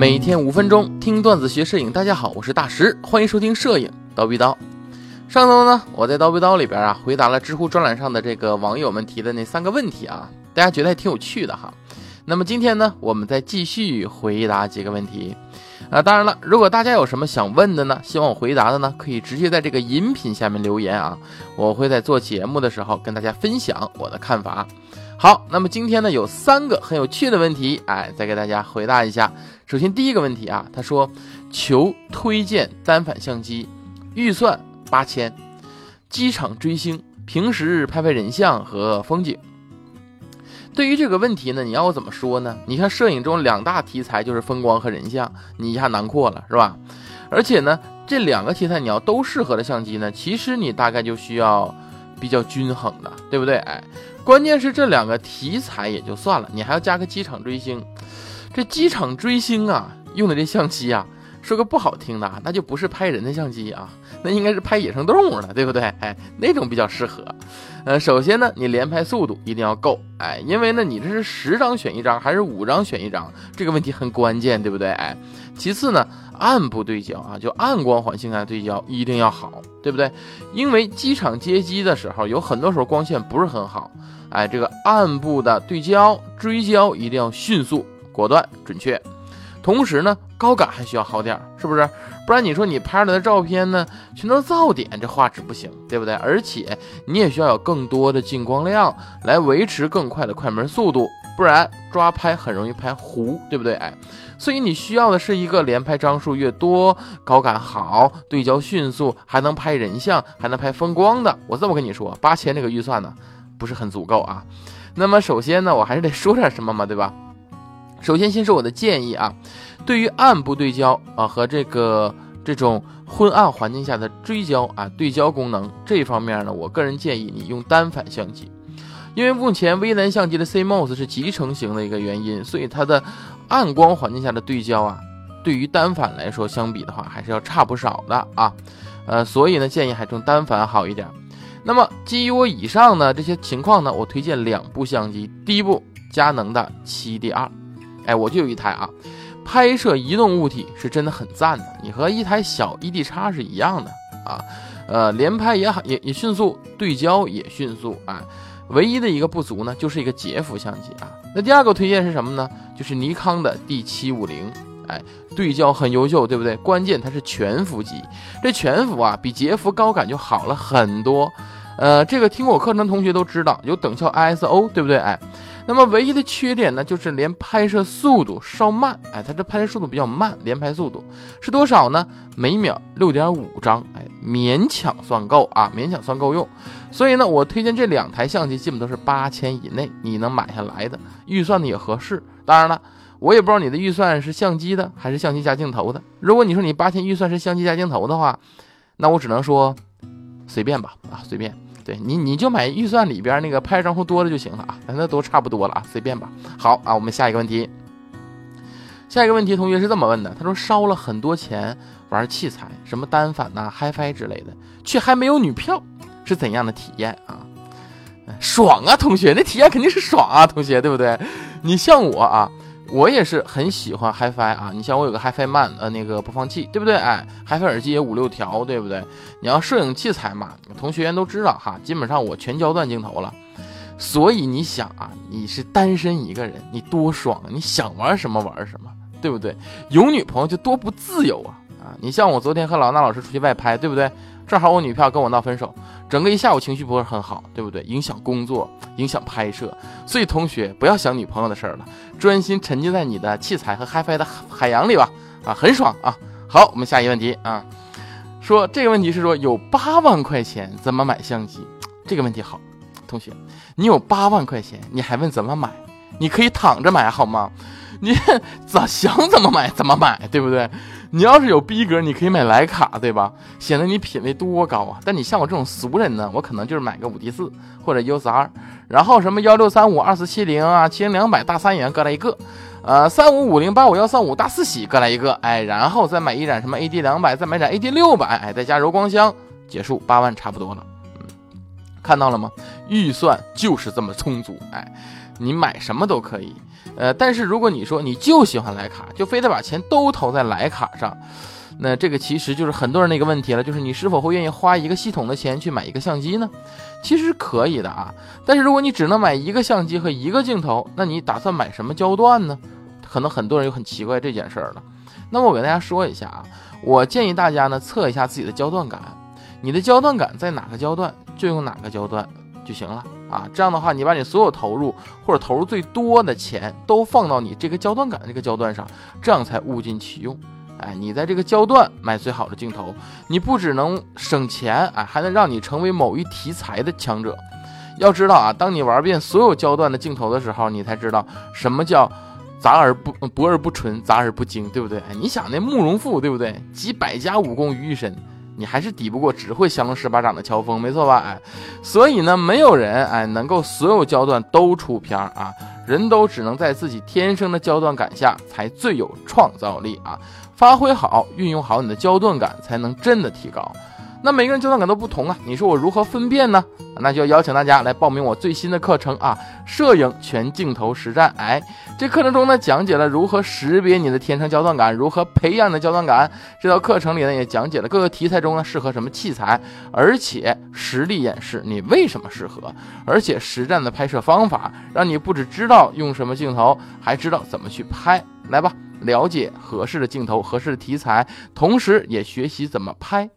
每天五分钟听段子学摄影，大家好，我是大石，欢迎收听摄影刀逼刀。上周呢，我在刀逼刀里边啊，回答了知乎专栏上的这个网友们提的那三个问题啊，大家觉得还挺有趣的哈。那么今天呢，我们再继续回答几个问题啊。当然了，如果大家有什么想问的呢，希望我回答的呢，可以直接在这个音频下面留言啊，我会在做节目的时候跟大家分享我的看法。好，那么今天呢，有三个很有趣的问题，哎，再给大家回答一下。首先第一个问题啊，他说求推荐单反相机，预算。八千，机场追星，平时拍拍人像和风景。对于这个问题呢，你要我怎么说呢？你看摄影中两大题材就是风光和人像，你一下囊括了是吧？而且呢，这两个题材你要都适合的相机呢，其实你大概就需要比较均衡的，对不对？哎，关键是这两个题材也就算了，你还要加个机场追星。这机场追星啊，用的这相机啊。说个不好听的啊，那就不是拍人的相机啊，那应该是拍野生动物的，对不对？哎，那种比较适合。呃，首先呢，你连拍速度一定要够，哎，因为呢，你这是十张选一张还是五张选一张，这个问题很关键，对不对？哎，其次呢，暗部对焦啊，就暗光环境下对焦一定要好，对不对？因为机场接机的时候，有很多时候光线不是很好，哎，这个暗部的对焦追焦一定要迅速、果断、准确。同时呢，高感还需要好点儿，是不是？不然你说你拍出来的照片呢，全都是噪点，这画质不行，对不对？而且你也需要有更多的进光量来维持更快的快门速度，不然抓拍很容易拍糊，对不对？哎，所以你需要的是一个连拍张数越多、高感好、对焦迅速，还能拍人像、还能拍风光的。我这么跟你说，八千这个预算呢，不是很足够啊。那么首先呢，我还是得说点什么嘛，对吧？首先，先说我的建议啊，对于暗部对焦啊和这个这种昏暗环境下的追焦啊对焦功能这一方面呢，我个人建议你用单反相机，因为目前微单相机的 CMOS 是集成型的一个原因，所以它的暗光环境下的对焦啊，对于单反来说相比的话还是要差不少的啊，呃，所以呢，建议还是用单反好一点。那么基于我以上呢这些情况呢，我推荐两部相机，第一部佳能的七 D 二。哎，我就有一台啊，拍摄移动物体是真的很赞的。你和一台小 E D 叉是一样的啊，呃，连拍也好，也也迅速，对焦也迅速啊。唯一的一个不足呢，就是一个截幅相机啊。那第二个推荐是什么呢？就是尼康的 D 七五零，哎，对焦很优秀，对不对？关键它是全幅机，这全幅啊，比截幅高感就好了很多。呃，这个听过我课程的同学都知道，有等效 I S O，对不对？哎。那么唯一的缺点呢，就是连拍摄速度稍慢，哎，它这拍摄速度比较慢，连拍速度是多少呢？每秒六点五张，哎，勉强算够啊，勉强算够用。所以呢，我推荐这两台相机基本都是八千以内你能买下来的，预算呢也合适。当然了，我也不知道你的预算是相机的还是相机加镜头的。如果你说你八千预算是相机加镜头的话，那我只能说随便吧，啊，随便。对你，你就买预算里边那个拍张数多的就行了啊，那都差不多了啊，随便吧。好啊，我们下一个问题。下一个问题，同学是这么问的，他说烧了很多钱玩器材，什么单反呐、HiFi 之类的，却还没有女票，是怎样的体验啊？爽啊，同学，那体验肯定是爽啊，同学，对不对？你像我啊。我也是很喜欢 HiFi 啊，你像我有个 HiFi Man 呃那个播放器，对不对？哎，HiFi 耳机也五六条，对不对？你要摄影器材嘛，同学员都知道哈，基本上我全焦段镜头了。所以你想啊，你是单身一个人，你多爽，你想玩什么玩什么，对不对？有女朋友就多不自由啊你像我昨天和老衲老师出去外拍，对不对？正好我女票跟我闹分手，整个一下午情绪不是很好，对不对？影响工作，影响拍摄，所以同学不要想女朋友的事儿了，专心沉浸在你的器材和 HiFi 的海洋里吧，啊，很爽啊！好，我们下一个问题啊，说这个问题是说有八万块钱怎么买相机？这个问题好，同学，你有八万块钱，你还问怎么买？你可以躺着买好吗？你 咋想怎么买怎么买，对不对？你要是有逼格，你可以买徕卡，对吧？显得你品味多高啊！但你像我这种俗人呢，我可能就是买个五 D 四或者 U 四二然后什么幺六三五二四七零啊，七零两百大三元各来一个，呃，三五五零八五幺三五大四喜各来一个，哎，然后再买一盏什么 AD 两百，再买盏 AD 六百，哎，再加柔光箱，结束八万差不多了。嗯，看到了吗？预算就是这么充足，哎。你买什么都可以。呃，但是如果你说你就喜欢徕卡，就非得把钱都投在徕卡上，那这个其实就是很多人的一个问题了，就是你是否会愿意花一个系统的钱去买一个相机呢？其实可以的啊，但是如果你只能买一个相机和一个镜头，那你打算买什么焦段呢？可能很多人又很奇怪这件事儿了。那么我给大家说一下啊，我建议大家呢测一下自己的焦段感，你的焦段感在哪个焦段就用哪个焦段就行了啊。这样的话，你把你所有投入或者投入最多的钱都放到你这个焦段感这个焦段上，这样才物尽其用。哎，你在这个焦段买最好的镜头，你不只能省钱，哎，还能让你成为某一题材的强者。要知道啊，当你玩遍所有焦段的镜头的时候，你才知道什么叫杂而不博而不纯，杂而不精，对不对？哎，你想那慕容复，对不对？集百家武功于一身，你还是抵不过只会降龙十八掌的乔峰，没错吧？哎，所以呢，没有人哎能够所有焦段都出片啊，人都只能在自己天生的焦段感下才最有创造力啊。发挥好，运用好你的焦段感，才能真的提高。那每个人焦段感都不同啊，你说我如何分辨呢？那就邀请大家来报名我最新的课程啊，摄影全镜头实战。哎，这课程中呢，讲解了如何识别你的天生焦段感，如何培养你的焦段感。这道课程里呢，也讲解了各个题材中呢适合什么器材，而且实例演示你为什么适合，而且实战的拍摄方法，让你不只知道用什么镜头，还知道怎么去拍。来吧。了解合适的镜头、合适的题材，同时也学习怎么拍，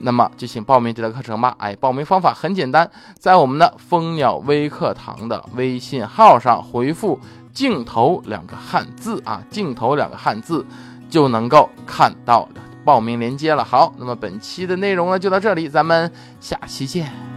那么就请报名这堂课程吧。哎，报名方法很简单，在我们的蜂鸟微课堂的微信号上回复“镜头”两个汉字啊，“镜头”两个汉字就能够看到报名链接了。好，那么本期的内容呢就到这里，咱们下期见。